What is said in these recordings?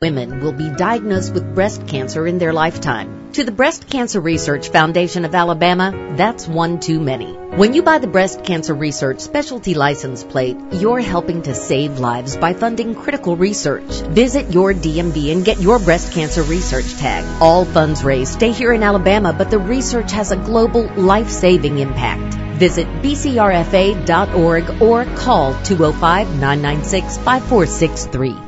women will be diagnosed with breast cancer in their lifetime. To the Breast Cancer Research Foundation of Alabama, that's one too many. When you buy the Breast Cancer Research Specialty License Plate, you're helping to save lives by funding critical research. Visit your DMV and get your breast cancer research tag. All funds raised stay here in Alabama, but the research has a global life-saving impact. Visit bcrfa.org or call 205-996-5463.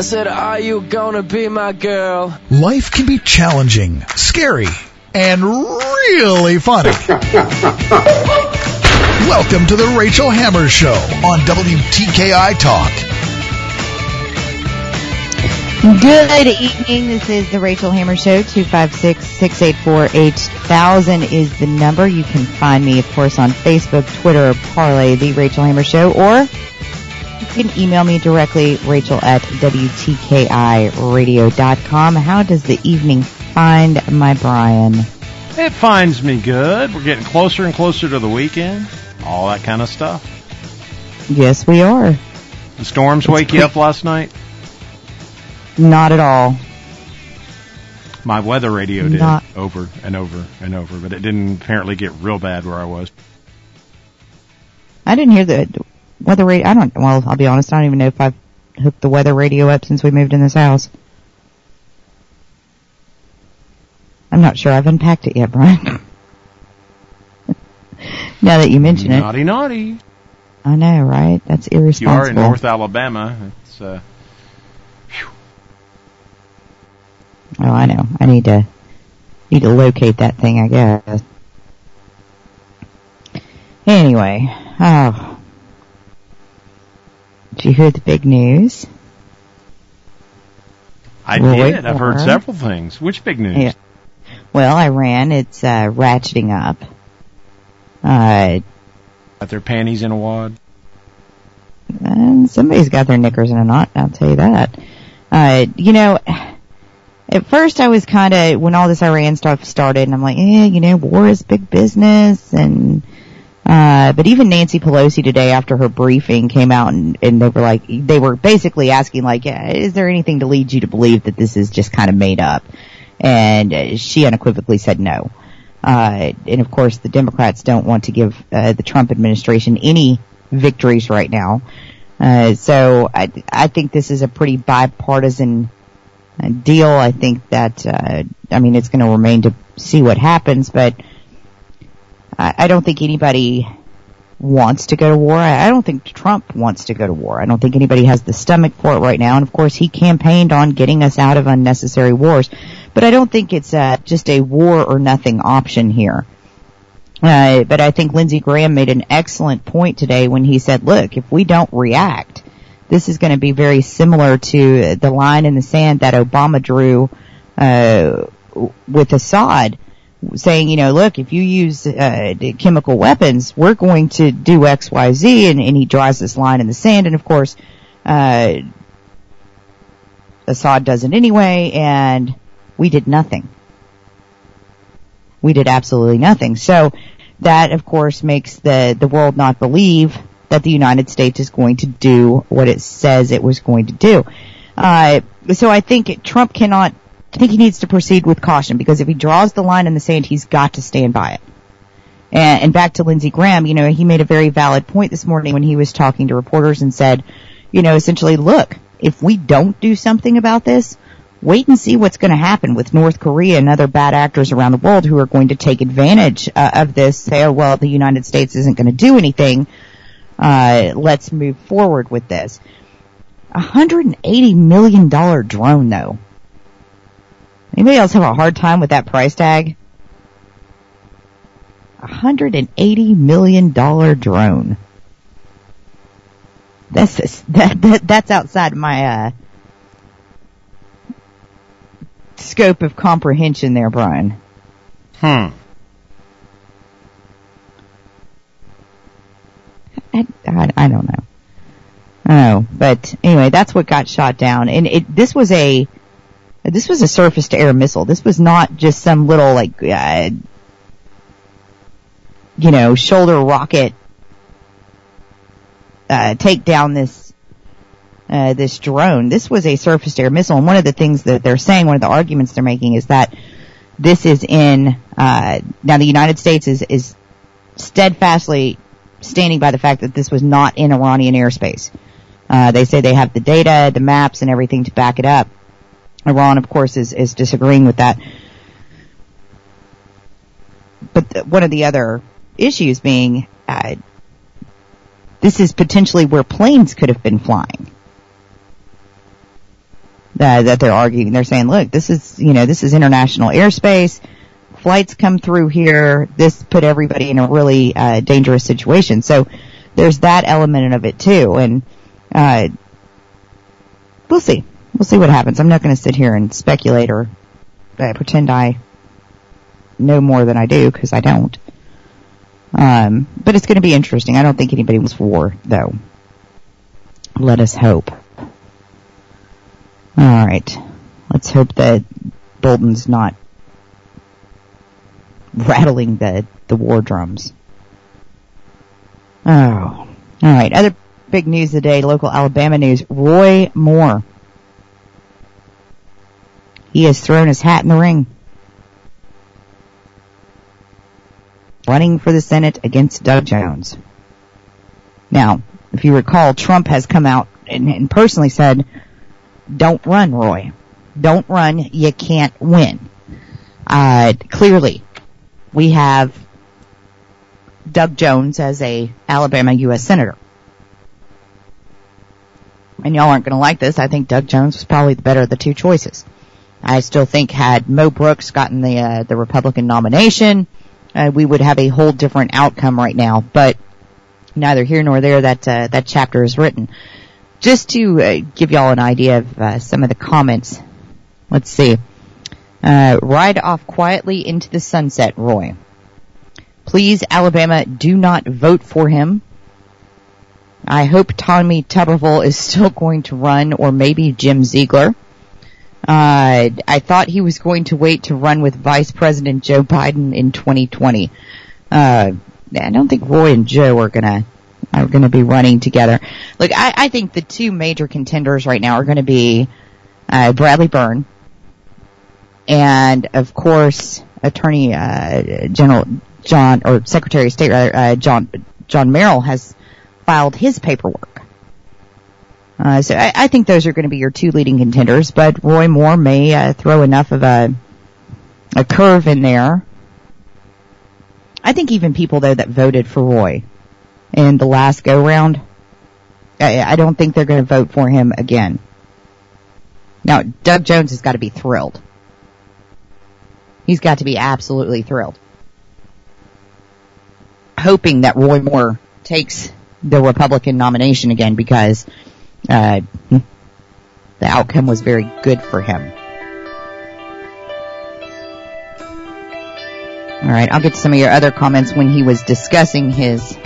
I said, Are you gonna be my girl? Life can be challenging, scary, and really funny. Welcome to the Rachel Hammer Show on WTKI Talk. Good evening. This is the Rachel Hammer Show. 256-684-8000 is the number. You can find me, of course, on Facebook, Twitter, Parler, The Rachel Hammer Show, or you can email me directly, rachel at WTKIRadio.com. How does the evening find my Brian? It finds me good. We're getting closer and closer to the weekend. All that kind of stuff. Yes, we are. The storms It's wake you up last night? Not at all. My weather radio did Not- over and over and over, but it didn't apparently get real bad where I was. I didn't hear the weather radio. I don't, well, I'll be honest, I don't even know if I've hooked the weather radio up since we moved in this house. I'm not sure I've unpacked it yet, Brian. now that you mention it. Naughty, naughty. I know, right? That's irresponsible. You are in North Alabama. It's uh, Oh, I know. I need to need to locate that thing, I guess. Anyway, oh, did you hear the big news? I did. I've heard several things. Which big news? Yeah. Well, Iran, it's uh, ratcheting up. Uh, Got their panties in a wad. and somebody's got their knickers in a knot. I'll tell you that. Uh, you know, at first I was kind of when all this Iran stuff started, and I'm like, eh, you know, war is big business, and uh, but even Nancy Pelosi today after her briefing came out and, and they were like, they were basically asking like, is there anything to lead you to believe that this is just kind of made up? And uh, she unequivocally said no. Uh, and of course the Democrats don't want to give uh, the Trump administration any victories right now. Uh, so I, I think this is a pretty bipartisan deal. I think that, uh, I mean, it's going to remain to see what happens, but I, I don't think anybody wants to go to war. I, I don't think Trump wants to go to war. I don't think anybody has the stomach for it right now. And of course, he campaigned on getting us out of unnecessary wars. But I don't think it's uh, just a war or nothing option here. Uh, but I think Lindsey Graham made an excellent point today when he said, look, if we don't react, this is going to be very similar to the line in the sand that Obama drew uh, with Assad, saying, you know, look, if you use uh, chemical weapons, we're going to do X, Y, Z, and, and he draws this line in the sand, and of course, uh, Assad does it anyway, and we did nothing. We did absolutely nothing. So that, of course, makes the the world not believe that the United States is going to do what it says it was going to do. Uh, so I think Trump cannot. I think he needs to proceed with caution because if he draws the line in the sand, he's got to stand by it. And, and back to Lindsey Graham, you know, he made a very valid point this morning when he was talking to reporters and said, you know, essentially, look, if we don't do something about this, wait and see what's going to happen with North Korea and other bad actors around the world who are going to take advantage uh, of this. Say, oh, well, the United States isn't going to do anything. Uh, let's move forward with this. A hundred and eighty million dollar drone though. Anybody else have a hard time with that price tag? A hundred and eighty million dollar drone. That's that, that that's outside my uh, scope of comprehension there, Brian. Hmm. I, I, I don't know. Oh, but anyway, that's what got shot down, and it this was a this was a surface to air missile. This was not just some little like uh, you know shoulder rocket uh, take down this uh, this drone. This was a surface to air missile, and one of the things that they're saying, one of the arguments they're making, is that this is in uh, now the United States is is steadfastly standing by the fact that this was not in Iranian airspace. Uh, they say they have the data, the maps, and everything to back it up. Iran, of course, is, is disagreeing with that. But the, one of the other issues being, uh, this is potentially where planes could have been flying. Uh, that they're arguing. They're saying, look, this is, you know, this is international airspace. Flights come through here. This put everybody in a really uh, dangerous situation. So there's that element of it too. And uh, we'll see. We'll see what happens. I'm not going to sit here and speculate or uh, pretend I know more than I do because I don't. Um, but it's going to be interesting. I don't think anybody wants war, though. Let us hope. All right. Let's hope that Bolton's not rattling the, the war drums. Oh. All right. Other big news today, local Alabama news. Roy Moore. He has thrown his hat in the ring. Running for the Senate against Doug Jones. Now, if you recall, Trump has come out and, and personally said, don't run, Roy. Don't run. You can't win. Uh, clearly, we have Doug Jones as a Alabama U.S. Senator. And y'all aren't going to like this. I think Doug Jones was probably the better of the two choices. I still think had Mo Brooks gotten the uh, the Republican nomination, uh, we would have a whole different outcome right now. But neither here nor there. That uh, that chapter is written. Just to uh, give y'all an idea of uh, some of the comments. Let's see. Uh, ride off quietly into the sunset, Roy. Please, Alabama, do not vote for him. I hope Tommy Tuberville is still going to run, or maybe Jim Ziegler. Uh, I thought he was going to wait to run with Vice President Joe Biden in 2020. Uh, I don't think Roy and Joe are gonna are gonna be running together. Look, I, I think the two major contenders right now are going to be uh, Bradley Byrne and, of course, Attorney uh, General John or Secretary of State rather uh, John John Merrill has filed his paperwork. Uh, so I, I, think those are going to be your two leading contenders, but Roy Moore may uh, throw enough of a a curve in there. I think even people though that voted for Roy in the last go round, I, I don't think they're going to vote for him again. Now, Doug Jones has got to be thrilled. He's got to be absolutely thrilled. Hoping that Roy Moore takes the Republican nomination again because uh, the outcome was very good for him. All right, I'll get to some of your other comments when he was discussing his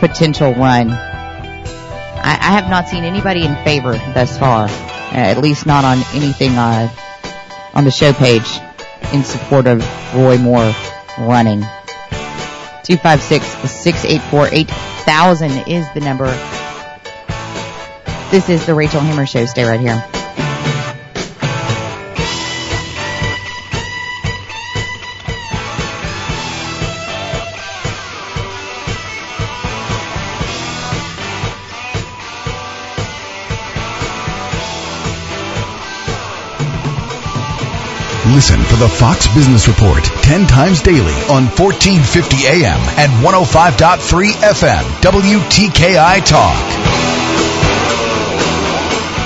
potential run. I, I have not seen anybody in favor thus far, uh, at least not on anything uh, on the show page in support of Roy Moore running. 256-684-8000 is the number. This is the Rachel Hammer Show. Stay right here. Listen for the Fox Business Report 10 times daily on 1450 AM and 105.3 FM WTKI Talk.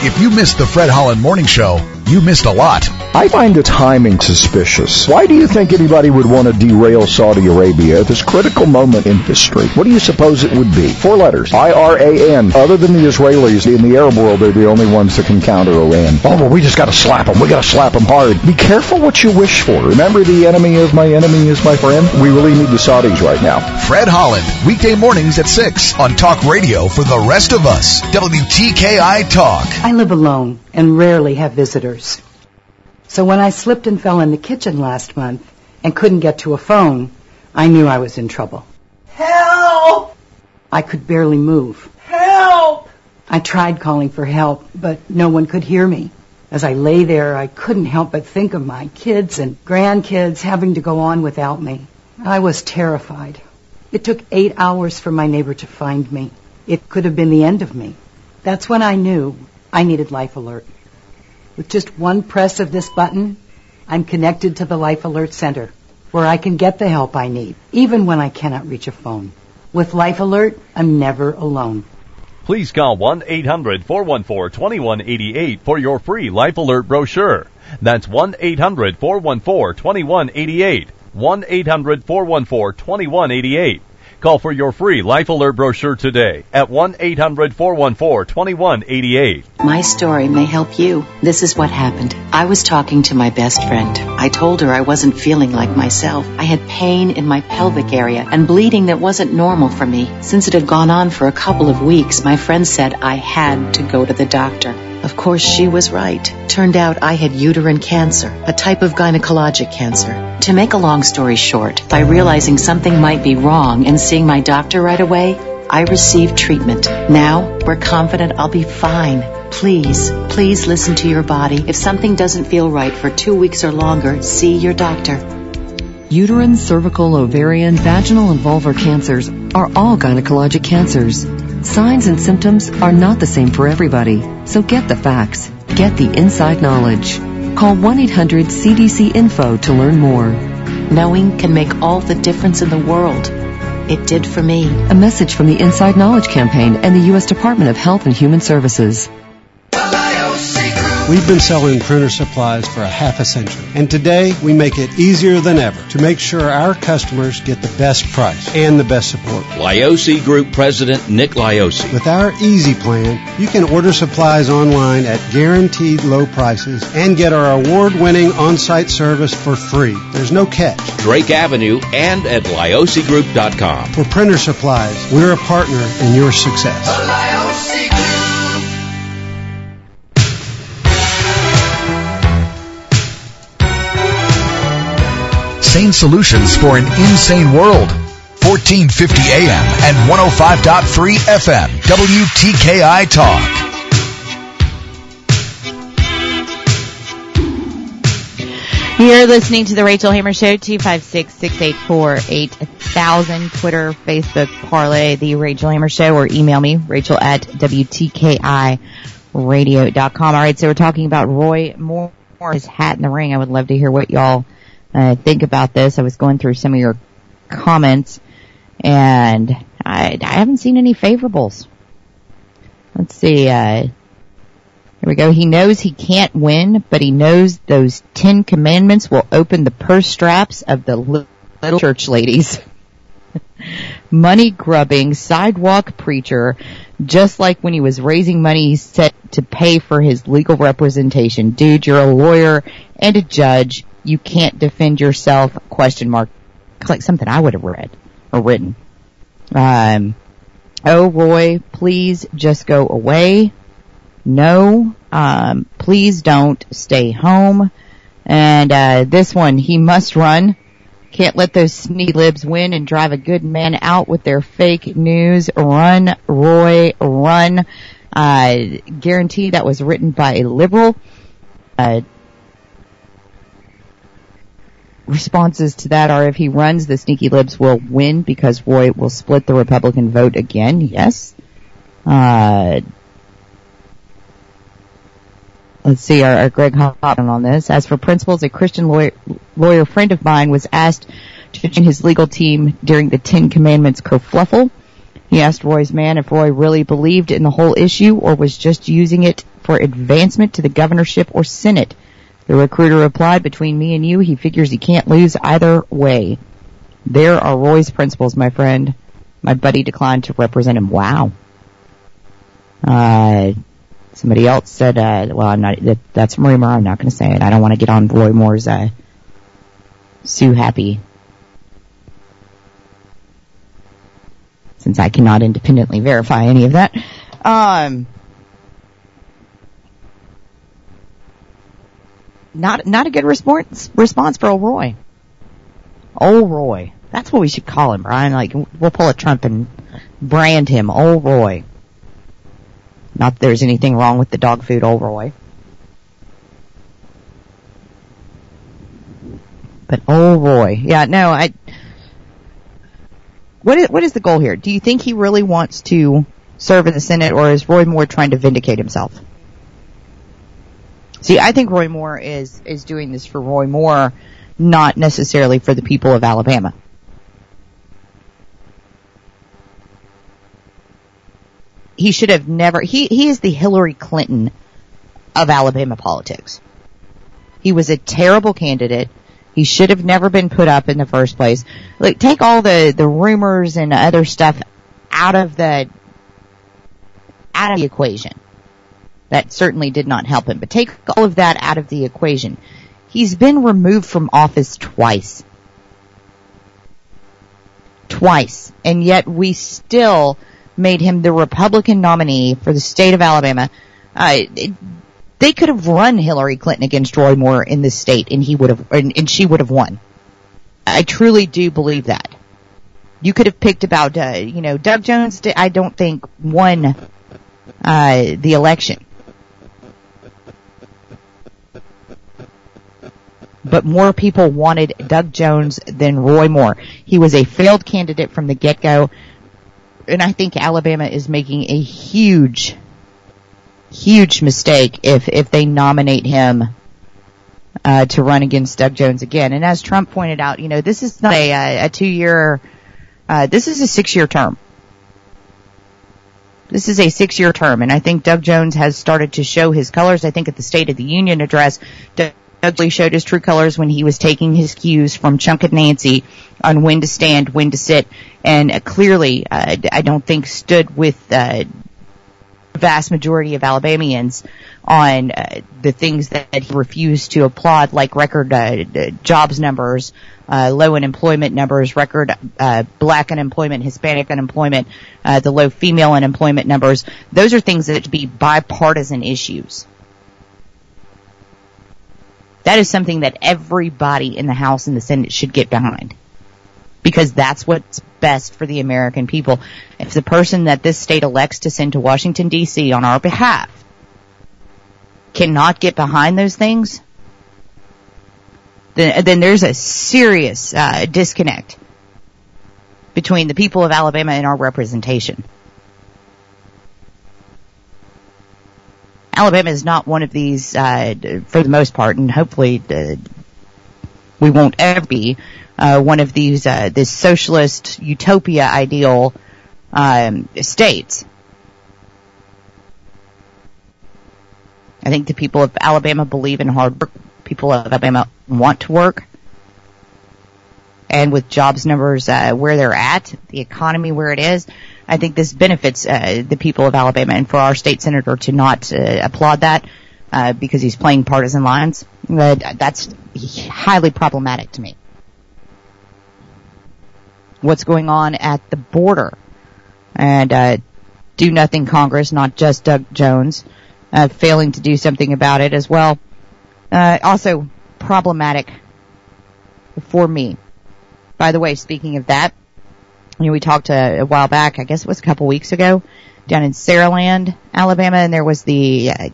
If you missed the Fred Holland Morning Show, you missed a lot. I find the timing suspicious. Why do you think anybody would want to derail Saudi Arabia at this critical moment in history? What do you suppose it would be? Four letters. I-R-A-N. Other than the Israelis, in the Arab world, they're the only ones that can counter Iran. Oh, well, we just got to slap them. We got to slap them hard. Be careful what you wish for. Remember, the enemy of my enemy is my friend? We really need the Saudis right now. Fred Holland, weekday mornings at 6 on Talk Radio for the rest of us. WTKI Talk. I live alone and rarely have visitors. So when I slipped and fell in the kitchen last month and couldn't get to a phone, I knew I was in trouble. Help! I could barely move. Help! I tried calling for help, but no one could hear me. As I lay there, I couldn't help but think of my kids and grandkids having to go on without me. I was terrified. It took eight hours for my neighbor to find me. It could have been the end of me. That's when I knew I needed Life Alert. With just one press of this button, I'm connected to the Life Alert Center, where I can get the help I need, even when I cannot reach a phone. With Life Alert, I'm never alone. Please call 1-800-414-2188 for your free Life Alert brochure. That's 1-800-414-2188. 1-800-414-2188. Call for your free Life Alert brochure today at 1-800-414-2188. My story may help you. This is what happened. I was talking to my best friend. I told her I wasn't feeling like myself. I had pain in my pelvic area and bleeding that wasn't normal for me. Since it had gone on for a couple of weeks, my friend said I had to go to the doctor. Of course, she was right. Turned out I had uterine cancer, a type of gynecologic cancer. To make a long story short, by realizing something might be wrong and seeing my doctor right away, I received treatment. Now, we're confident I'll be fine. Please, please listen to your body. If something doesn't feel right for two weeks or longer, see your doctor. Uterine, cervical, ovarian, vaginal, and vulvar cancers are all gynecologic cancers. Signs and symptoms are not the same for everybody, so get the facts. Get the inside knowledge. Call 1-800-CDC-INFO to learn more. Knowing can make all the difference in the world. It did for me. A message from the Inside Knowledge Campaign and the U.S. Department of Health and Human Services. We've been selling printer supplies for a half a century, and today we make it easier than ever to make sure our customers get the best price and the best support. Liosi Group President Nick Liosi. With our Easy Plan, you can order supplies online at guaranteed low prices and get our award-winning on-site service for free. There's no catch. Drake Avenue and at liosigroup.com. For printer supplies, we're a partner in your success. Sane solutions for an insane world. 1450 AM and 105.3 FM. WTKI Talk. You're listening to the Rachel Hammer Show, 256-684-8000, Twitter, Facebook, Parler, the Rachel Hammer Show, or email me, rachel at WTKIRadio.com. All right, so we're talking about Roy Moore, his hat in the ring. I would love to hear what y'all uh, think about this. I was going through some of your comments, and I, I haven't seen any favorables. Let's see. Uh, here we go. He knows he can't win, but he knows those Ten Commandments will open the purse straps of the little church ladies. money grubbing sidewalk preacher, just like when he was raising money he said to pay for his legal representation. Dude, you're a lawyer and a judge. You can't defend yourself, question mark. Like something I would have read or written. Um, oh Roy, please just go away. No, um, please don't stay home. And, uh, this one, he must run. Can't let those sneaky libs win and drive a good man out with their fake news. Run, Roy, run. Uh, guarantee that was written by a liberal. Uh, responses to that are if he runs, the sneaky libs will win because Roy will split the Republican vote again. Yes. Uh, let's see, our, our Greg Hoffman on this. As for principles, a Christian lawyer, lawyer friend of mine was asked to join his legal team during the Ten Commandments kerfluffle. He asked Roy's man if Roy really believed in the whole issue or was just using it for advancement to the governorship or senate. The recruiter replied, between me and you, he figures he can't lose either way. There are Roy's principles, my friend. My buddy declined to represent him. Wow. Uh, somebody else said, uh, well, I'm not, that, that's rumor. I'm not going to say it. I don't want to get on Roy Moore's, uh, Sue Happy. Since I cannot independently verify any of that. Um, not, not a good response, response for old Roy. That's what we should call him, Brian. Like, we'll pull a Trump and brand him Old Roy. Not that there's anything wrong with the dog food Old Roy. But Old Roy. Yeah, no, I, what is, what is the goal here? Do you think he really wants to serve in the Senate or is Roy Moore trying to vindicate himself? See, I think Roy Moore is, is doing this for Roy Moore, not necessarily for the people of Alabama. He should have never, he, he is the Hillary Clinton of Alabama politics. He was a terrible candidate. He should have never been put up in the first place. Like, take all the, the rumors and other stuff out of the, out of the equation. That certainly did not help him, but take all of that out of the equation. He's been removed from office twice. Twice. And yet we still made him the Republican nominee for the state of Alabama. Uh, it, they could have run Hillary Clinton against Roy Moore in this state and he would have, and, and she would have won. I truly do believe that. You could have picked about, uh, you know, Doug Jones, I don't think won, uh, the election. But more people wanted Doug Jones than Roy Moore. He was a failed candidate from the get-go, and I think Alabama is making a huge, huge mistake if if they nominate him uh, to run against Doug Jones again. And as Trump pointed out, you know, this is not a, a two-year, uh, this is a six-year term. This is a six-year term, and I think Doug Jones has started to show his colors. I think at the State of the Union address, Ugly showed his true colors when he was taking his cues from Chunkin Nancy on when to stand, when to sit, and uh, clearly, uh, I don't think stood with uh, the vast majority of Alabamians on uh, the things that he refused to applaud, like record uh, jobs numbers, uh, low unemployment numbers, record black unemployment, Hispanic unemployment, the low female unemployment numbers. Those are things that should be bipartisan issues. That is something that everybody in the House and the Senate should get behind. Because that's what's best for the American people. If the person that this state elects to send to Washington DC on our behalf cannot get behind those things, then, then there's a serious uh, disconnect between the people of Alabama and our representation. Alabama is not one of these, uh, for the most part, and hopefully uh, we won't ever be uh, one of these uh, this socialist utopia ideal um, states. I think the people of Alabama believe in hard work. People of Alabama want to work. And with jobs numbers uh, where they're at, the economy where it is, I think this benefits uh, the people of Alabama, and for our state senator to not uh, applaud that uh, because he's playing partisan lines, uh, that's highly problematic to me. What's going on at the border, and uh, do nothing Congress, not just Doug Jones, uh, failing to do something about it as well. also problematic for me. By the way, speaking of that, you know, we talked a, a while back, I guess it was a couple weeks ago, down in Saraland, Alabama, and there was the uh,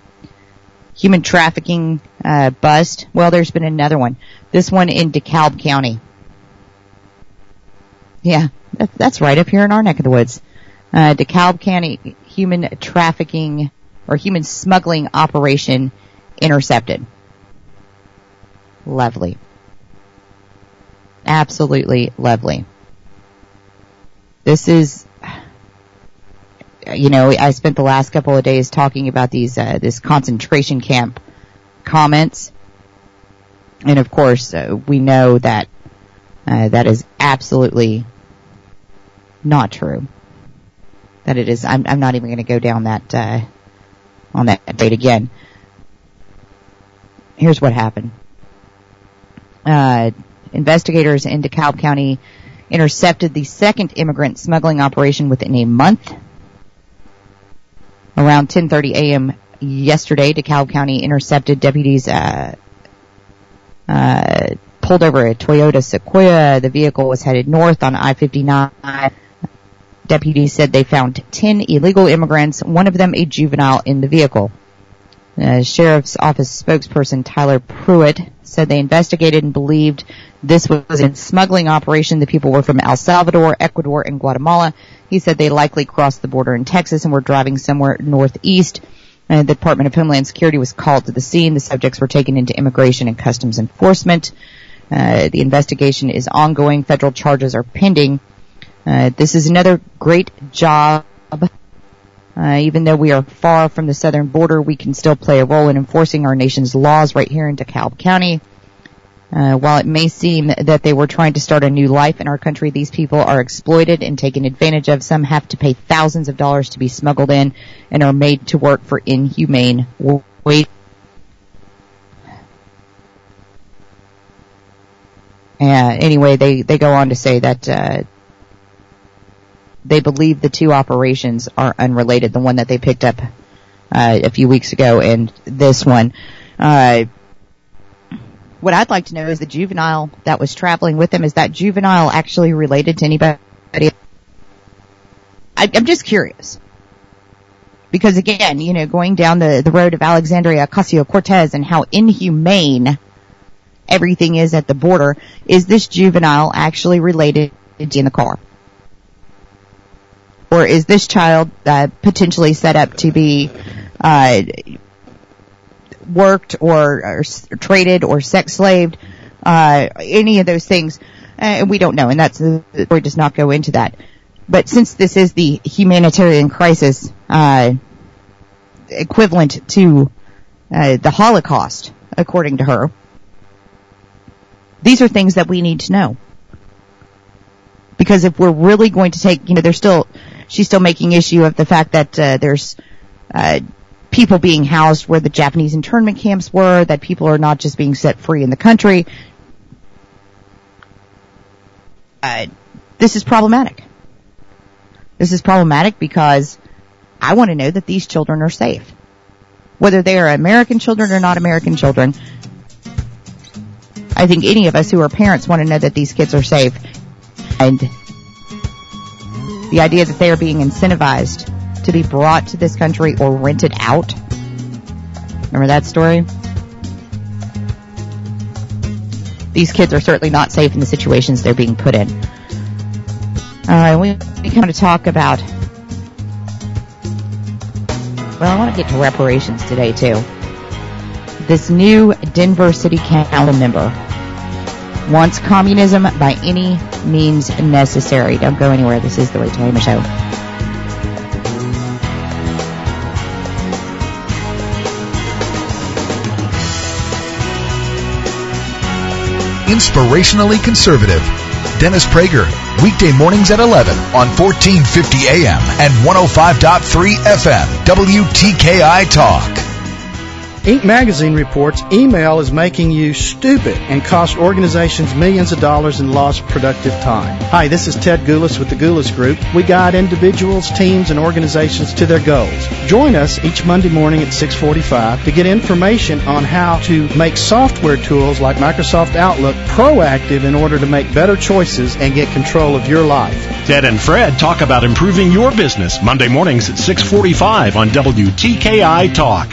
human trafficking uh, bust. Well, there's been another one. This one in DeKalb County. Yeah, that, that's right up here in our neck of the woods. Uh, DeKalb County human trafficking or human smuggling operation intercepted. Lovely. Absolutely lovely. This is, you know, I spent the last couple of days talking about these, uh, this concentration camp comments. And of course, uh, we know that, uh, that is absolutely not true. That it is, I'm, I'm not even going to go down that, uh, on that debate again. Here's what happened. Uh, investigators in DeKalb County intercepted the second immigrant smuggling operation within a month. Around 10:30 a.m. yesterday, DeKalb County intercepted deputies uh, uh, pulled over a Toyota Sequoia. The vehicle was headed north on I-59. Deputies said they found 10 illegal immigrants, one of them a juvenile in the vehicle. Uh, Sheriff's Office spokesperson Tyler Pruitt said they investigated and believed this was a smuggling operation. The people were from El Salvador, Ecuador, and Guatemala. He said they likely crossed the border in Texas and were driving somewhere northeast. And the Department of Homeland Security was called to the scene. The subjects were taken into Immigration and Customs Enforcement. Uh, the investigation is ongoing. Federal charges are pending. Uh, this is another great job uh, even though we are far from the southern border, we can still play a role in enforcing our nation's laws right here in DeKalb County. Uh, while it may seem that they were trying to start a new life in our country, these people are exploited and taken advantage of. Some have to pay thousands of dollars to be smuggled in and are made to work for inhumane wages. Uh, anyway, they, they go on to say that uh, they believe the two operations are unrelated. The one that they picked up uh, a few weeks ago and this one. Uh, what I'd like to know is the juvenile that was traveling with them. Is that juvenile actually related to anybody? I, I'm just curious. Because again, you know, going down the, the road of Alexandria Ocasio-Cortez and how inhumane everything is at the border, is this juvenile actually related in the car? Or is this child uh, potentially set up to be uh, worked or, or, traded or sex slaved? Uh, any of those things, we don't know, and that's the story does not go into that. But since this is the humanitarian crisis uh, equivalent to uh, the Holocaust, according to her, these are things that we need to know because if we're really going to take, you know, there's still she's still making issue of the fact that uh, there's uh, people being housed where the Japanese internment camps were, that people are not just being set free in the country. Uh, this is problematic. This is problematic because I want to know that these children are safe. Whether they are American children or not American children, I think any of us who are parents want to know that these kids are safe. And the idea that they are being incentivized to be brought to this country or rented out. Remember that story? These kids are certainly not safe in the situations they're being put in. Alright, we, we kind of talk about, well, I want to get to reparations today too. This new Denver City Council member wants communism by any means necessary. Don't go anywhere. This is the Rachel Hammer Show. Inspirationally conservative. Dennis Prager, weekday mornings at 11 on 1450 AM and 105.3 FM, WTKI Talk. Inc. magazine reports email is making you stupid and cost organizations millions of dollars in lost productive time. Hi, this is Ted Goulas with the Goulas Group. We guide individuals, teams, and organizations to their goals. Join us each Monday morning at 645 to get information on how to make software tools like Microsoft Outlook proactive in order to make better choices and get control of your life. Ted and Fred talk about improving your business Monday mornings at 645 on WTKI Talk.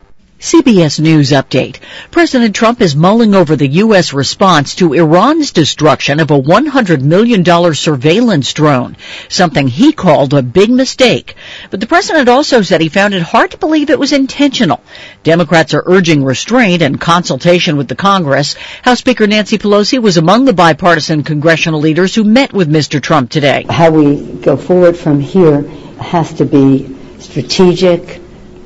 CBS News Update. President Trump is mulling over the U.S. response to Iran's destruction of a $100 million surveillance drone, something he called a big mistake. But the president also said he found it hard to believe it was intentional. Democrats are urging restraint and consultation with the Congress. House Speaker Nancy Pelosi was among the bipartisan congressional leaders who met with Mr. Trump today. How we go forward from here has to be strategic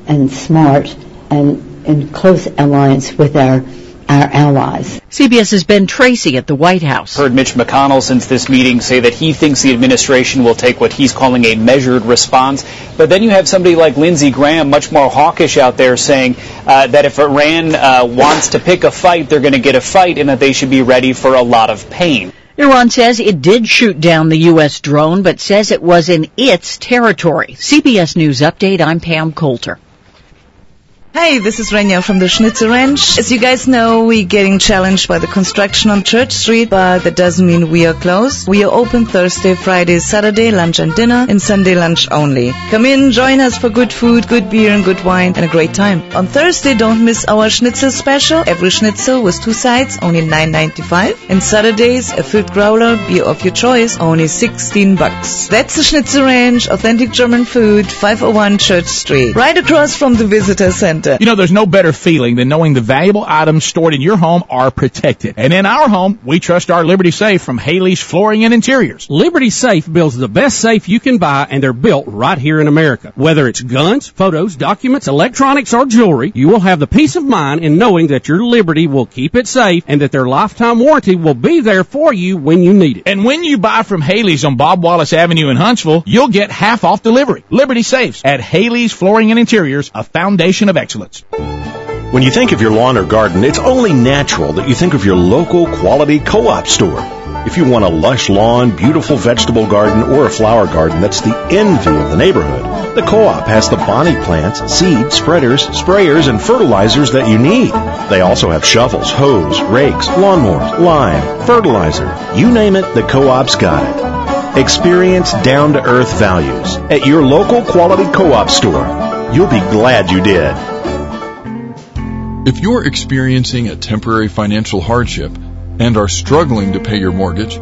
and smart and in close alliance with our our allies. CBS's Ben Tracy at the White House. Heard Mitch McConnell since this meeting say that he thinks the administration will take what he's calling a measured response. But then you have somebody like Lindsey Graham, much more hawkish out there, saying uh, that if Iran uh, wants to pick a fight, they're going to get a fight and that they should be ready for a lot of pain. Iran says it did shoot down the U.S. drone, but says it was in its territory. CBS News Update, I'm Pam Coulter. Hey, this is Renya from the Schnitzel Ranch. As you guys know, we're getting challenged by the construction on Church Street, but that doesn't mean we are closed. We are open Thursday, Friday, Saturday, lunch and dinner, and Sunday lunch only. Come in, join us for good food, good beer, and good wine, and a great time. On Thursday, don't miss our Schnitzel special. Every Schnitzel with two sides, only $9.95. And Saturdays, a filled growler, beer of your choice, only 16 bucks. That's the Schnitzel Ranch, authentic German food, 501 Church Street, right across from the visitor center. You know, there's no better feeling than knowing the valuable items stored in your home are protected. And in our home, we trust our Liberty Safe from Haley's Flooring and Interiors. Liberty Safe builds the best safe you can buy, and they're built right here in America. Whether it's guns, photos, documents, electronics, or jewelry, you will have the peace of mind in knowing that your Liberty will keep it safe and that their lifetime warranty will be there for you when you need it. And when you buy from Haley's on Bob Wallace Avenue in Huntsville, you'll get half off delivery. Liberty Safes at Haley's Flooring and Interiors, a foundation of excellence. When you think of your lawn or garden, it's only natural that you think of your local quality co-op store. If you want a lush lawn, beautiful vegetable garden, or a flower garden that's the envy of the neighborhood, the co-op has the Bonnie plants, seed, spreaders, sprayers, and fertilizers that you need. They also have shovels, hoes, rakes, lawnmowers, lime, fertilizer. You name it, the co-op's got it. Experience down-to-earth values at your local quality co-op store. You'll be glad you did. If you're experiencing a temporary financial hardship and are struggling to pay your mortgage,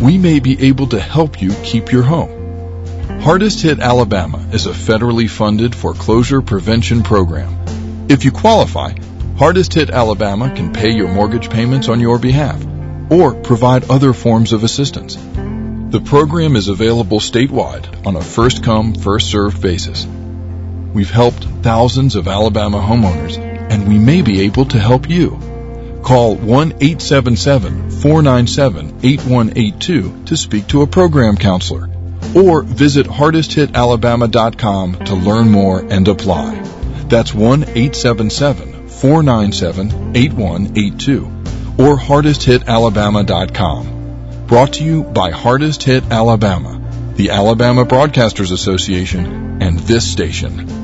we may be able to help you keep your home. Hardest Hit Alabama is a federally funded foreclosure prevention program. If you qualify, Hardest Hit Alabama can pay your mortgage payments on your behalf or provide other forms of assistance. The program is available statewide on a first come, first served basis. We've helped thousands of Alabama homeowners, and we may be able to help you. Call 1-877-497-8182 to speak to a program counselor, or visit hardesthitalabama.com to learn more and apply. That's 1-877-497-8182 or hardesthitalabama.com. Brought to you by Hardest Hit Alabama, the Alabama Broadcasters Association, and this station.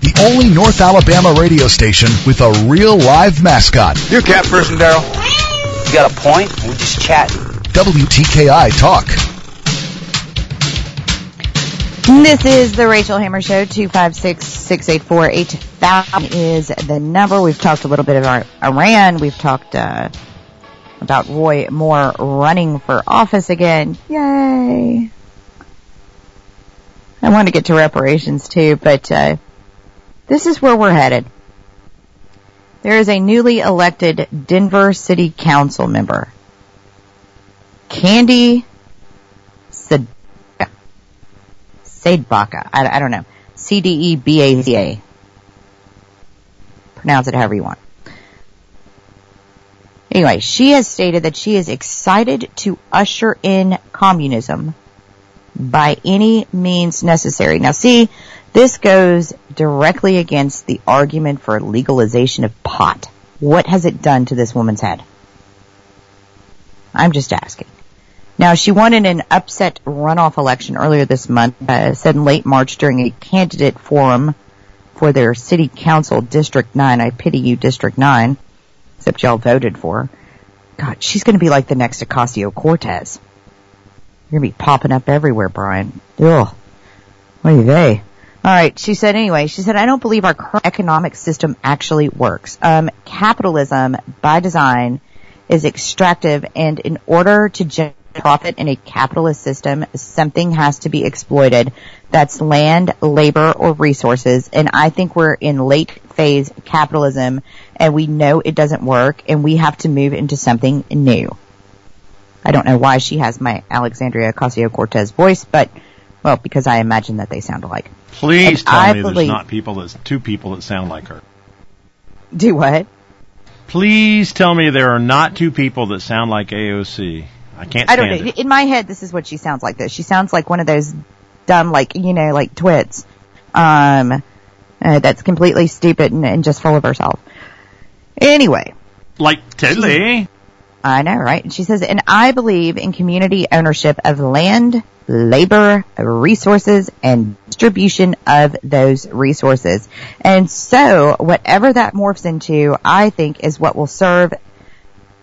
The only North Alabama radio station with a real live mascot. You a cat person, Daryl? You got a point? We're just chatting. WTKI Talk. This is the Rachel Hammer Show. 256-684-8000 is the number. We've talked a little bit about Iran. We've talked uh, about Roy Moore running for office again. Yay! I want to get to reparations too, but uh, this is where we're headed. There is a newly elected Denver City Council member, Candi CdeBaca. I, I don't know. C-D-E-B-A-C-A. Pronounce it however you want. Anyway, she has stated that she is excited to usher in communism by any means necessary. Now see, this goes directly against the argument for legalization of pot. What has it done to this woman's head? I'm just asking. Now, she won in an upset runoff election earlier this month, uh, said in late March during a candidate forum for their city council, District 9. I pity you, District 9, except y'all voted for her. God, she's going to be like the next Ocasio-Cortez. You're going to be popping up everywhere, Brian. Ugh. What are they? All right. She said anyway. She said, "I don't believe our current economic system actually works. Um, capitalism, by design, is extractive, and in order to generate profit in a capitalist system, something has to be exploited. That's land, labor, or resources. And I think we're in late phase capitalism, and we know it doesn't work, and we have to move into something new." I don't know why she has my Alexandria Ocasio-Cortez voice, but well, because I imagine that they sound alike. Please And tell I me believe- there's not people that two people that sound like her. Do what? Please tell me there are not two people that sound like AOC. I can't I don't know. it. In my head, this is what she sounds like. This she sounds like one of those dumb, like you know, like twits. Um, uh, that's completely stupid and, and just full of herself. Anyway, Like Tilly. I know, right? And she says, and I believe in community ownership of land, labor, resources, and distribution of those resources. And so, whatever that morphs into, I think is what will serve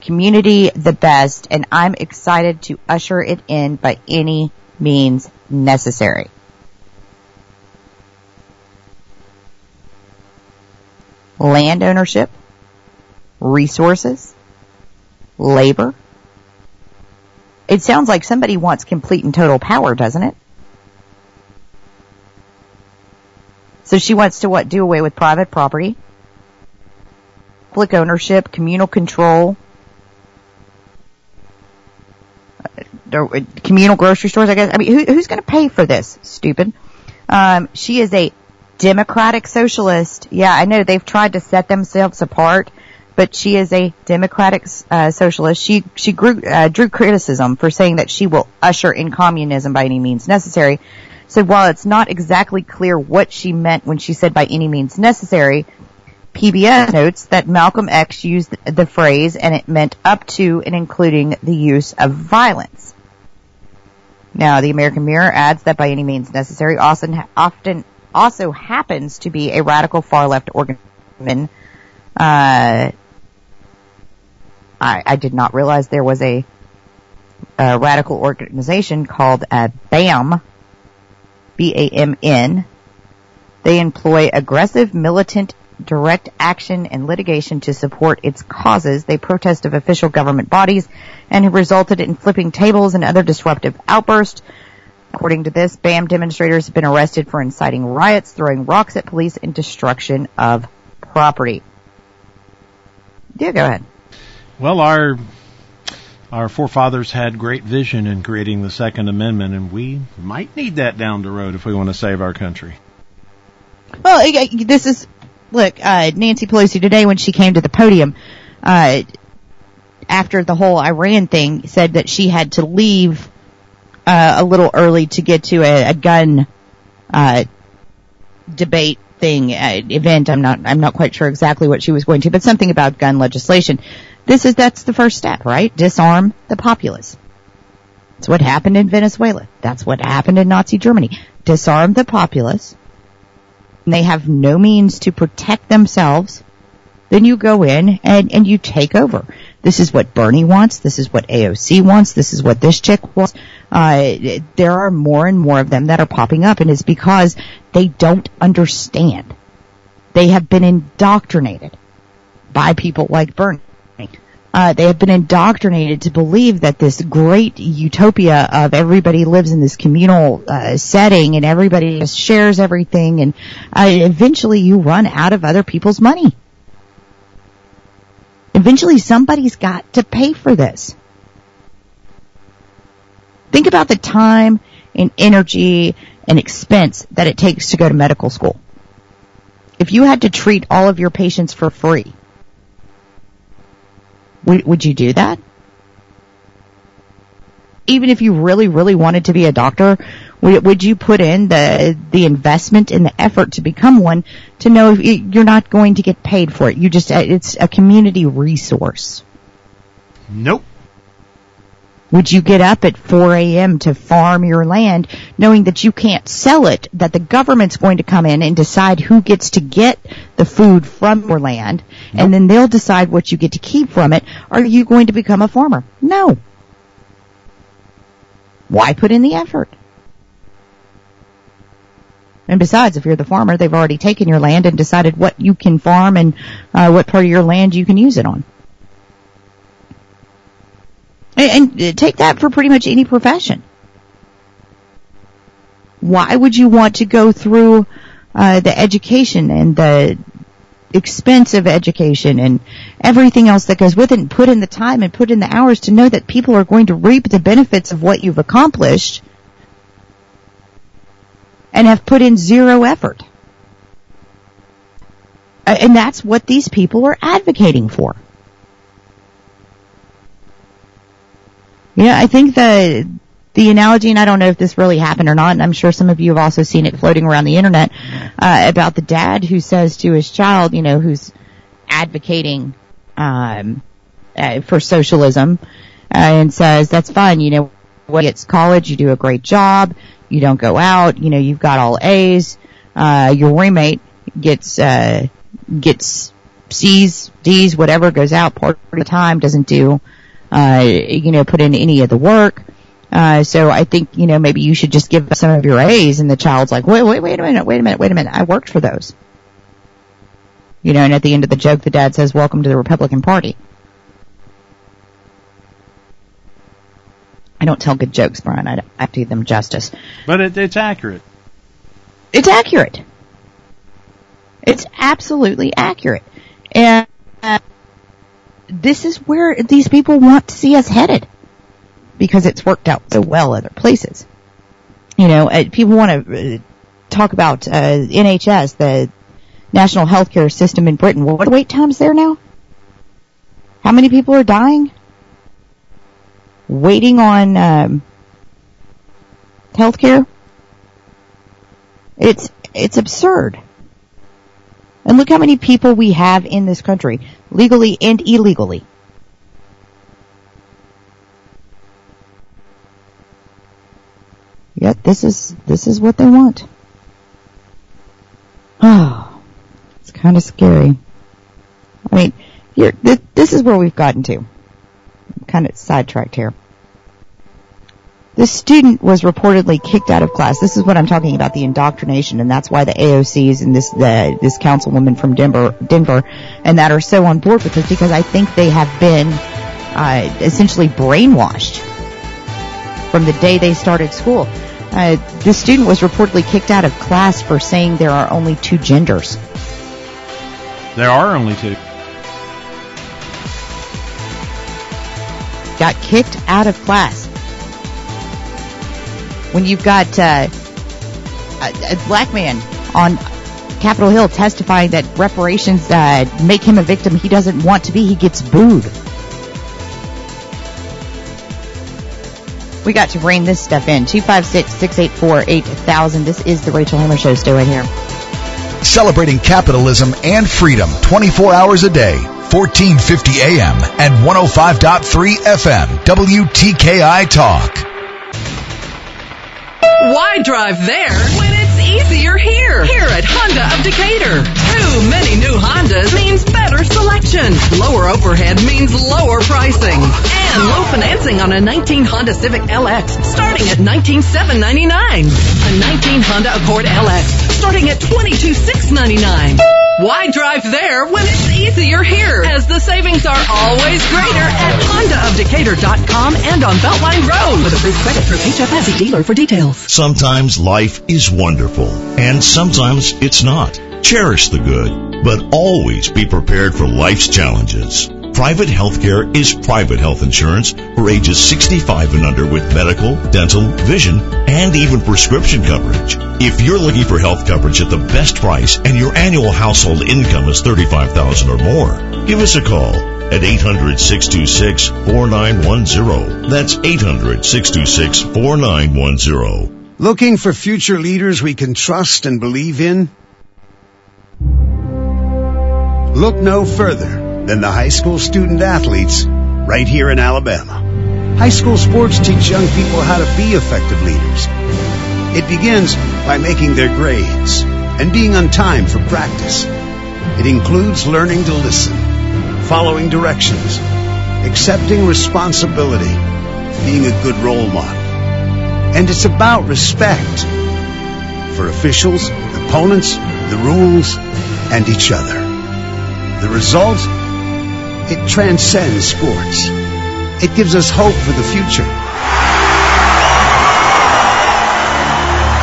community the best, and I'm excited to usher it in by any means necessary. Land ownership, resources, labor. It sounds like somebody wants complete and total power, doesn't it? So she wants to what? Do away with private property, public ownership, communal control, uh, communal grocery stores. I guess. I mean, who, who's going to pay for this? Stupid. Um, she is a democratic socialist. Yeah, I know they've tried to set themselves apart, but she is a democratic uh, socialist. She she grew, uh, drew criticism for saying that she will usher in communism by any means necessary. So while it's not exactly clear what she meant when she said by any means necessary, PBS notes that Malcolm X used the phrase and it meant up to and including the use of violence. Now, the American Mirror adds that by any means necessary often, often also happens to be a radical far left organization. Uh, I, I did not realize there was a, a radical organization called uh, BAM, B-A-M-N. They employ aggressive, militant, direct action and litigation to support its causes. They protest of official government bodies and have resulted in flipping tables and other disruptive outbursts. According to this, BAM demonstrators have been arrested for inciting riots, throwing rocks at police, and destruction of property. Yeah, go ahead. Well, our our forefathers had great vision in creating the Second Amendment, and we might need that down the road if we want to save our country. Well, this is look uh, Nancy Pelosi today when she came to the podium uh, after the whole Iran thing said that she had to leave uh, a little early to get to a, a gun uh, debate thing uh, event. I'm not I'm not quite sure exactly what she was going to, but something about gun legislation. This is that's the first step, right? Disarm the populace. That's what happened in Venezuela. That's what happened in Nazi Germany. Disarm the populace they have no means to protect themselves, then you go in and, and you take over. This is what Bernie wants. This is what AOC wants. This is what this chick wants. Uh, there are more and more of them that are popping up and it's because they don't understand. They have been indoctrinated by people like Bernie. Uh, they have been indoctrinated to believe that this great utopia of everybody lives in this communal uh, setting and everybody just shares everything and uh, eventually you run out of other people's money. Eventually somebody's got to pay for this. Think about the time and energy and expense that it takes to go to medical school. If you had to treat all of your patients for free, Would, would you do that? Even if you really, really wanted to be a doctor, would, would you put in the the investment and the effort to become one to know if you're not going to get paid for it? You just uh, it's a community resource. Nope. Would you get up at 4 a.m. to farm your land knowing that you can't sell it, that the government's going to come in and decide who gets to get the food from your land. And then they'll decide what you get to keep from it? Are you going to become a farmer? No. Why put in the effort? And besides, if you're the farmer, they've already taken your land and decided what you can farm and uh, what part of your land you can use it on. And, and take that for pretty much any profession. Why would you want to go through uh, the education and the expense of education and everything else that goes with it and put in the time and put in the hours to know that people are going to reap the benefits of what you've accomplished and have put in zero effort. And that's what these people are advocating for. Yeah, I think the the analogy, and I don't know if this really happened or not, and I'm sure some of you have also seen it floating around the internet uh, about the dad who says to his child, you know, who's advocating um, uh, for socialism, uh, and says, "That's fine, you know, when get college, you do a great job, you don't go out, you know, you've got all A's. Uh, your roommate gets, uh, gets C's, D's, whatever, goes out part of the time, doesn't do, uh, you know, put in any of the work. Uh, so I think, you know, maybe you should just give some of your A's and the child's like, wait, wait, wait a minute, wait a minute, wait a minute, I worked for those. You know, and at the end of the joke, the dad says, welcome to the Republican Party. I don't tell good jokes, Brian. I, have to do them justice. But it, it's accurate. It's accurate. It's absolutely accurate. And uh, this is where these people want to see us headed because it's worked out so well other places. You know, uh, people want to uh, talk about uh, NHS, the National Healthcare System in Britain. What are the wait times there now? How many people are dying? waiting on um, health care. It's it's absurd. And look how many people we have in this country, legally and illegally. Yet this is this is what they want. Oh, it's kind of scary. I mean, here this, this is where we've gotten to kind of sidetracked here. This student was reportedly kicked out of class. This is what I'm talking about, the indoctrination, and that's why the AOCs and this the, this councilwoman from Denver, Denver, and that are so on board with this because I think they have been uh, essentially brainwashed from the day they started school. Uh, this student was reportedly kicked out of class for saying there are only two genders. There are only two. got kicked out of class. When you've got uh, a, a, black man on Capitol Hill testifying that reparations uh, make him a victim he doesn't want to be, he gets booed. We got to rein this stuff in. 256-684-8000. This is the Rachel Hammer Show. Stay right here. Celebrating capitalism and freedom 24 hours a day. 1450 AM and 105.3 FM, WTKI Talk. Why drive there when it's easier here? Here at Honda of Decatur. Too many new Hondas means better selection. Lower overhead means lower pricing. And low financing on a 19 Honda Civic LX starting at 19,799. A 19 Honda Accord LX starting at $22,699. Why drive there when it's easier here? As the savings are always greater at HondaofDecatur.com and on Beltline Road. With approved credit through HFS dealer for details. Sometimes life is wonderful, and sometimes it's not. Cherish the good, but always be prepared for life's challenges. Private healthcare is private health insurance for ages 65 and under with medical, dental, vision, and even prescription coverage. If you're looking for health coverage at the best price and your annual household income is 35000 or more, give us a call at 800-626-4910. That's 800-626-4910. Looking for future leaders we can trust and believe in? Look no further than the high school student athletes right here in Alabama. High school sports teach young people how to be effective leaders. It begins by making their grades and being on time for practice. It includes learning to listen, following directions, accepting responsibility, being a good role model. And it's about respect for officials, opponents, the rules, and each other. The result? It transcends sports. It gives us hope for the future.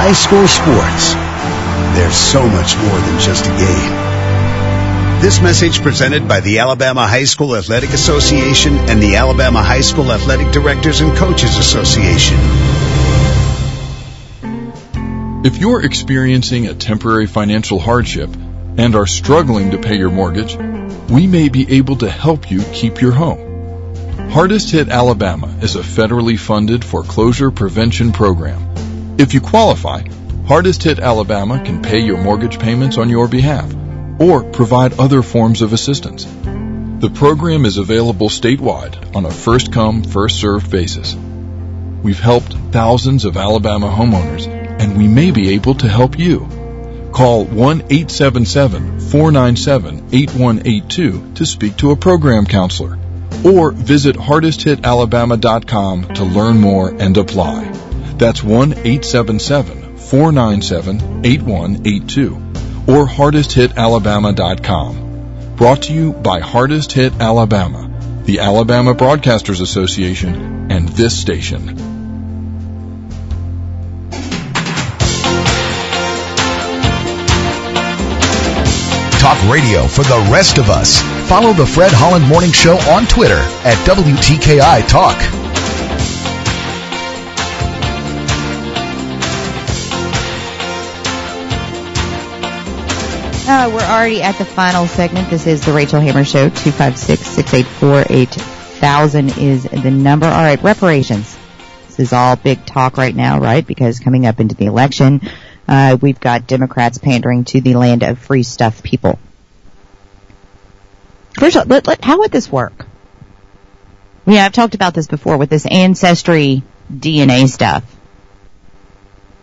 High school sports. There's so much more than just a game. This message presented by the Alabama High School Athletic Association and the Alabama High School Athletic Directors and Coaches Association. If you're experiencing a temporary financial hardship and are struggling to pay your mortgage, we may be able to help you keep your home. Hardest Hit Alabama is a federally funded foreclosure prevention program. If you qualify, Hardest Hit Alabama can pay your mortgage payments on your behalf or provide other forms of assistance. The program is available statewide on a first come, first served basis. We've helped thousands of Alabama homeowners and we may be able to help you. Call 1-877-497-8182 to speak to a program counselor or visit hardesthitalabama.com to learn more and apply. That's 1-877-497-8182 or hardesthitalabama.com. Brought to you by Hardest Hit Alabama, the Alabama Broadcasters Association, and this station. Talk radio for the rest of us. Follow the Fred Holland Morning Show on Twitter at WTKI Talk. Uh, we're already at the final segment. This is the Rachel Hammer Show. 256-684-8000 is the number. All right, reparations. This is all big talk right now, right? Because coming up into the election, uh, we've got Democrats pandering to the land of free stuff people. First, of all, let, let, how would this work? Yeah, I've talked about this before with this ancestry DNA stuff.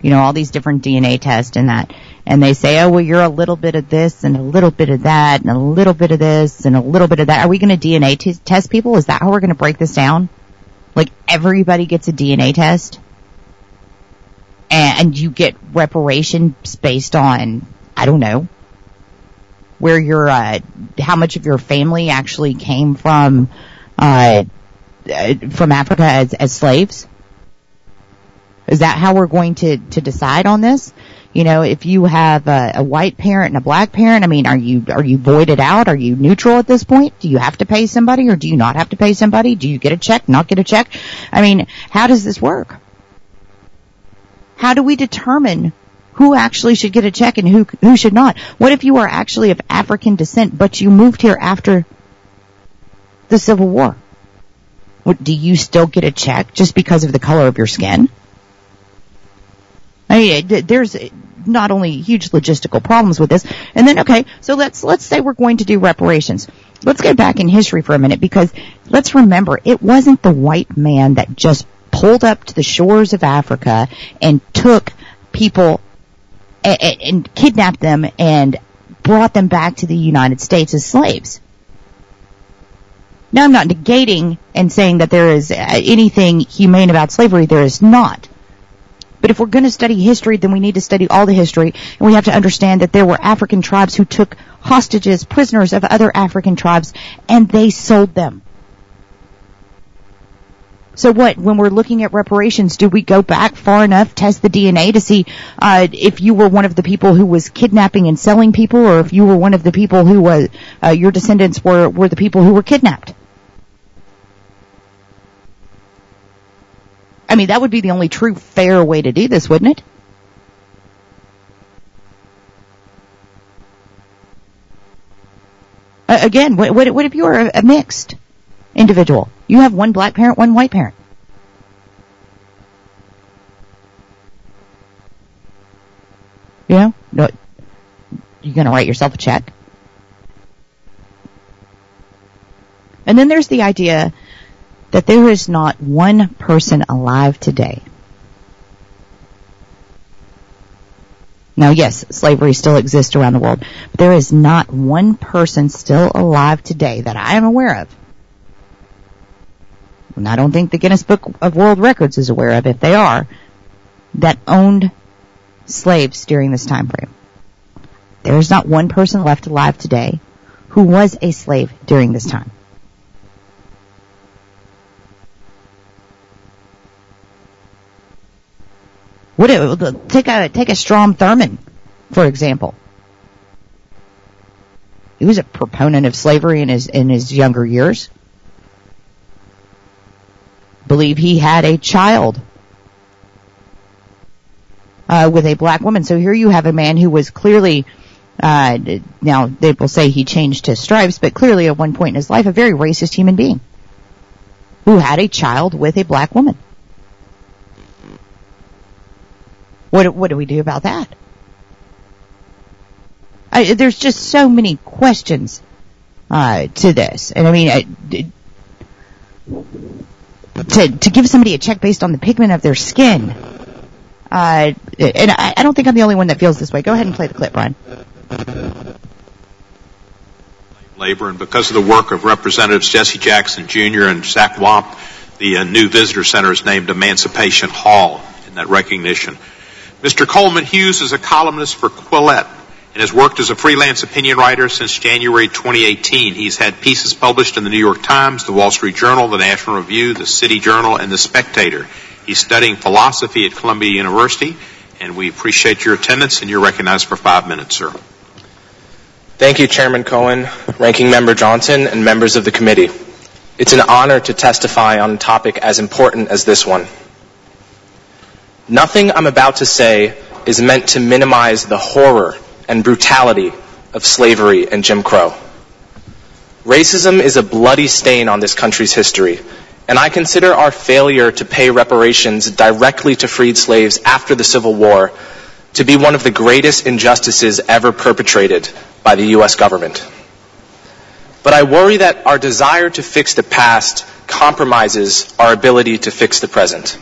You know, all these different DNA tests and that. And they say, oh, well, you're a little bit of this and a little bit of that and a little bit of this and a little bit of that. Are we going to DNA t- test people? Is that how we're going to break this down? Like everybody gets a DNA test? And you get reparations based on, I don't know, where your, uh, how much of your family actually came from, uh, from Africa as, as slaves? Is that how we're going to, to decide on this? You know, if you have a, a, white parent and a black parent, I mean, are you, are you voided out? Are you neutral at this point? Do you have to pay somebody or do you not have to pay somebody? Do you get a check, not get a check? I mean, how does this work? How do we determine who actually should get a check and who, who should not? What if you are actually of African descent, but you moved here after the Civil War? What, do you still get a check just because of the color of your skin? I mean, there's not only huge logistical problems with this, and then okay, so let's let's say we're going to do reparations. Let's go back in history for a minute because let's remember it wasn't the white man that just pulled up to the shores of Africa and took people and, and kidnapped them and brought them back to the United States as slaves. Now I'm not negating and saying that there is uh, anything humane about slavery. There is not. But if we're going to study history, then we need to study all the history, and we have to understand that there were African tribes who took hostages, prisoners of other African tribes, and they sold them. So what, when we're looking at reparations, do we go back far enough, test the DNA to see uh, if you were one of the people who was kidnapping and selling people, or if you were one of the people who was, uh, your descendants were, were the people who were kidnapped? I mean, that would be the only true fair way to do this, wouldn't it? Again, what, what, what if you are a, a mixed individual? You have one black parent, one white parent. You know, no, you're going to write yourself a check. And then there's the idea that there is not one person alive today. Now, yes, slavery still exists around the world, but there is not one person still alive today that I am aware of. And I don't think the Guinness Book of World Records is aware of, if they are, that owned slaves during this time frame. There is not one person left alive today who was a slave during this time. What it, take a take a Strom Thurmond, for example. He was a proponent of slavery in his in his younger years. Believe he had a child uh, with a black woman. So here you have a man who was clearly uh, now they will say he changed his stripes, but clearly at one point in his life a very racist human being who had a child with a black woman. What what do we do about that? I, there's just so many questions uh, to this, and I mean, I, to to give somebody a check based on the pigment of their skin, uh, and I, I don't think I'm the only one that feels this way. Go ahead and play the clip, Brian. Labor, and because of the work of Representatives Jesse Jackson Jr. and Zach Wamp, the uh, new visitor center is named Emancipation Hall in that recognition. Mr. Coleman Hughes is a columnist for Quillette and has worked as a freelance opinion writer since January 2018. He's had pieces published in the New York Times, the Wall Street Journal, the National Review, the City Journal, and the Spectator. He's studying philosophy at Columbia University, and we appreciate your attendance, and you're recognized for five minutes, sir. Thank you, Chairman Cohen, Ranking Member Johnson, and members of the committee. It's an honor to testify on a topic as important as this one. Nothing I'm about to say is meant to minimize the horror and brutality of slavery and Jim Crow. Racism is a bloody stain on this country's history, and I consider our failure to pay reparations directly to freed slaves after the Civil War to be one of the greatest injustices ever perpetrated by the U.S. government. But I worry that our desire to fix the past compromises our ability to fix the present.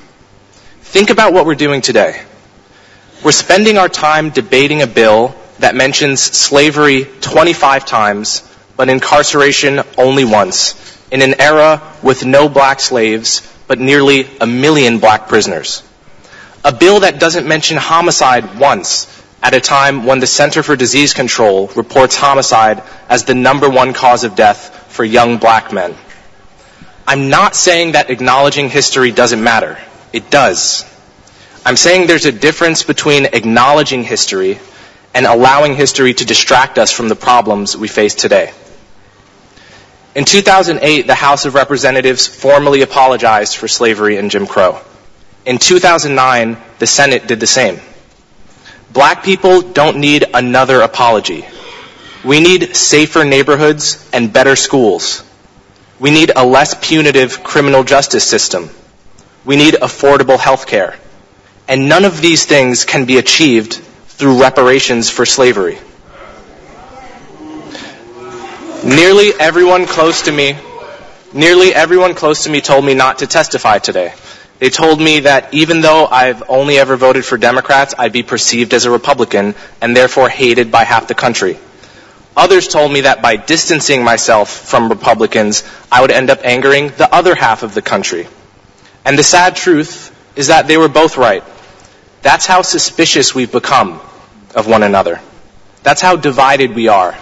Think about what we're doing today. We're spending our time debating a bill that mentions slavery 25 times, but incarceration only once, in an era with no black slaves, but nearly a million black prisoners. A bill that doesn't mention homicide once, at a time when the Center for Disease Control reports homicide as the number one cause of death for young black men. I'm not saying that acknowledging history doesn't matter. It does. I'm saying there's a difference between acknowledging history and allowing history to distract us from the problems we face today. In 2008, the House of Representatives formally apologized for slavery and Jim Crow. In 2009, the Senate did the same. Black people don't need another apology. We need safer neighborhoods and better schools. We need a less punitive criminal justice system. We need affordable health care. And none of these things can be achieved through reparations for slavery. Nearly everyone close to me, nearly everyone close to me told me not to testify today. They told me that even though I've only ever voted for Democrats, I'd be perceived as a Republican and therefore hated by half the country. Others told me that by distancing myself from Republicans, I would end up angering the other half of the country. And the sad truth is that they were both right. That's how suspicious we've become of one another. That's how divided we are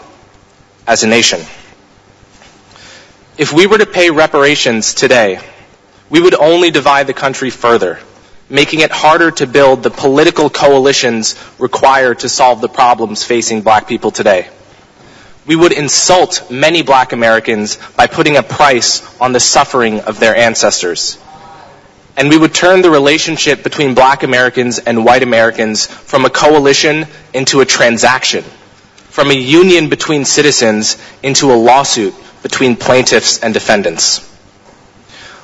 as a nation. If we were to pay reparations today, we would only divide the country further, making it harder to build the political coalitions required to solve the problems facing black people today. We would insult many black Americans by putting a price on the suffering of their ancestors and we would turn the relationship between black Americans and white Americans from a coalition into a transaction, from a union between citizens into a lawsuit between plaintiffs and defendants.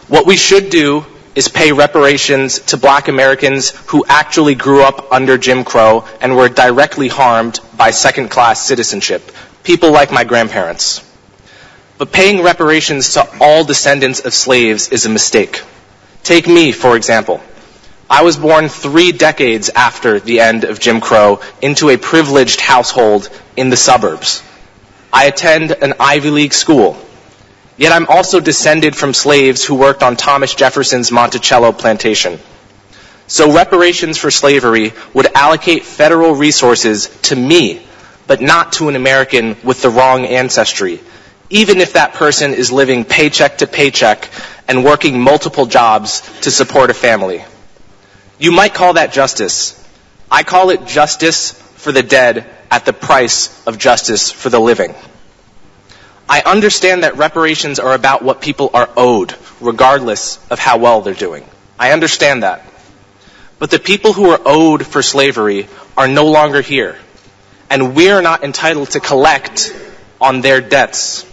What we should do is pay reparations to black Americans who actually grew up under Jim Crow and were directly harmed by second class citizenship, people like my grandparents. But paying reparations to all descendants of slaves is a mistake. Take me, for example. I was born three decades after the end of Jim Crow into a privileged household in the suburbs. I attend an Ivy League school. Yet I'm also descended from slaves who worked on Thomas Jefferson's Monticello plantation. So reparations for slavery would allocate federal resources to me, but not to an American with the wrong ancestry, even if that person is living paycheck to paycheck and working multiple jobs to support a family. You might call that justice. I call it justice for the dead at the price of justice for the living. I understand that reparations are about what people are owed, regardless of how well they're doing. I understand that. But the people who are owed for slavery are no longer here. And we're not entitled to collect on their debts.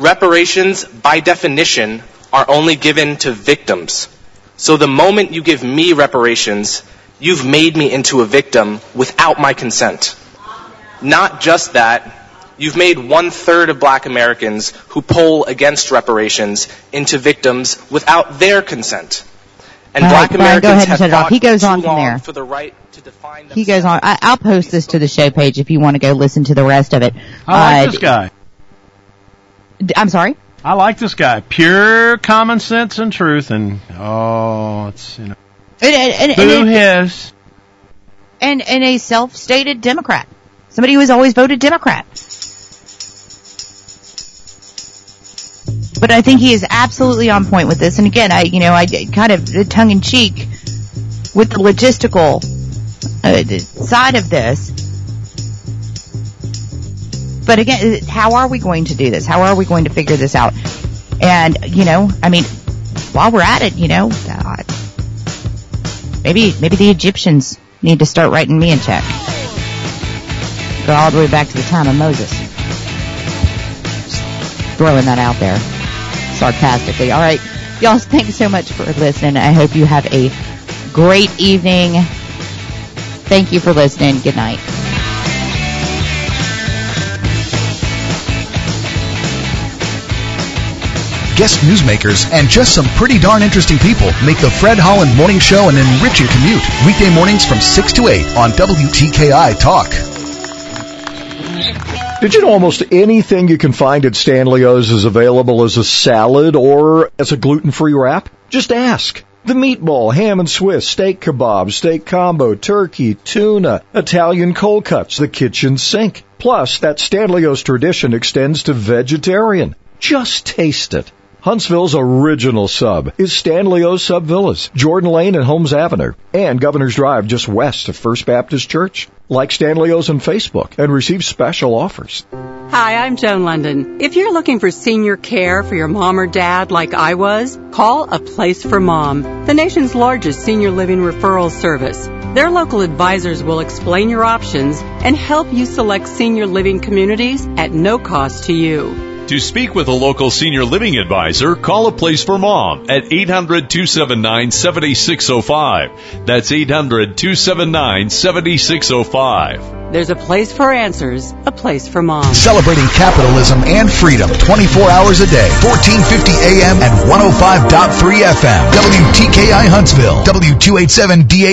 Reparations, by definition, are only given to victims. So the moment you give me reparations, you've made me into a victim without my consent. Not just that, you've made one third of black Americans who poll against reparations into victims without their consent. And All right, black Brian, Americans go ahead and have shut it off. fought He goes too on from long there. for the right to define He goes on. I, I'll post this to the show page if you want to go listen to the rest of it. I like Uh, this guy. I'm sorry. I like this guy. Pure common sense and truth, and oh, it's you know, And, and, and, boo and, his. and, and a self-stated Democrat. Somebody who has always voted Democrat. But I think he is absolutely on point with this. And again, I, you know, I kind of tongue in cheek with the logistical uh, side of this. But again, how are we going to do this? How are we going to figure this out? And, you know, I mean, while we're at it, you know, maybe, maybe the Egyptians need to start writing me a check. Go all the way back to the time of Moses. Just throwing that out there sarcastically. All right. Y'all, thanks so much for listening. I hope you have a great evening. Thank you for listening. Good night. Guest newsmakers and just some pretty darn interesting people make the Fred Holland Morning Show an enriching commute. Weekday mornings from 6 to 8 on WTKI Talk. Did you know almost anything you can find at Stanley's is available as a salad or as a gluten-free wrap? Just ask. The meatball, ham and Swiss, steak kebab, steak combo, turkey, tuna, Italian cold cuts, the kitchen sink. Plus, that Stanley's tradition extends to vegetarian. Just taste it. Huntsville's original sub is Stanley's Sub Villas, Jordan Lane and Holmes Avenue, and Governor's Drive just west of First Baptist Church. Like Stanley's on Facebook and receive special offers. Hi, I'm Joan Lunden. If you're looking for senior care for your mom or dad like I was, call A Place for Mom, the nation's largest senior living referral service. Their local advisors will explain your options and help you select senior living communities at no cost to you. To speak with a local senior living advisor, call a place for mom at 800 279 7605. That's 800 279 7605. There's a place for answers, a place for mom. Celebrating capitalism and freedom 24 hours a day, 1450 AM and 105.3 FM. WTKI Huntsville, W287DA.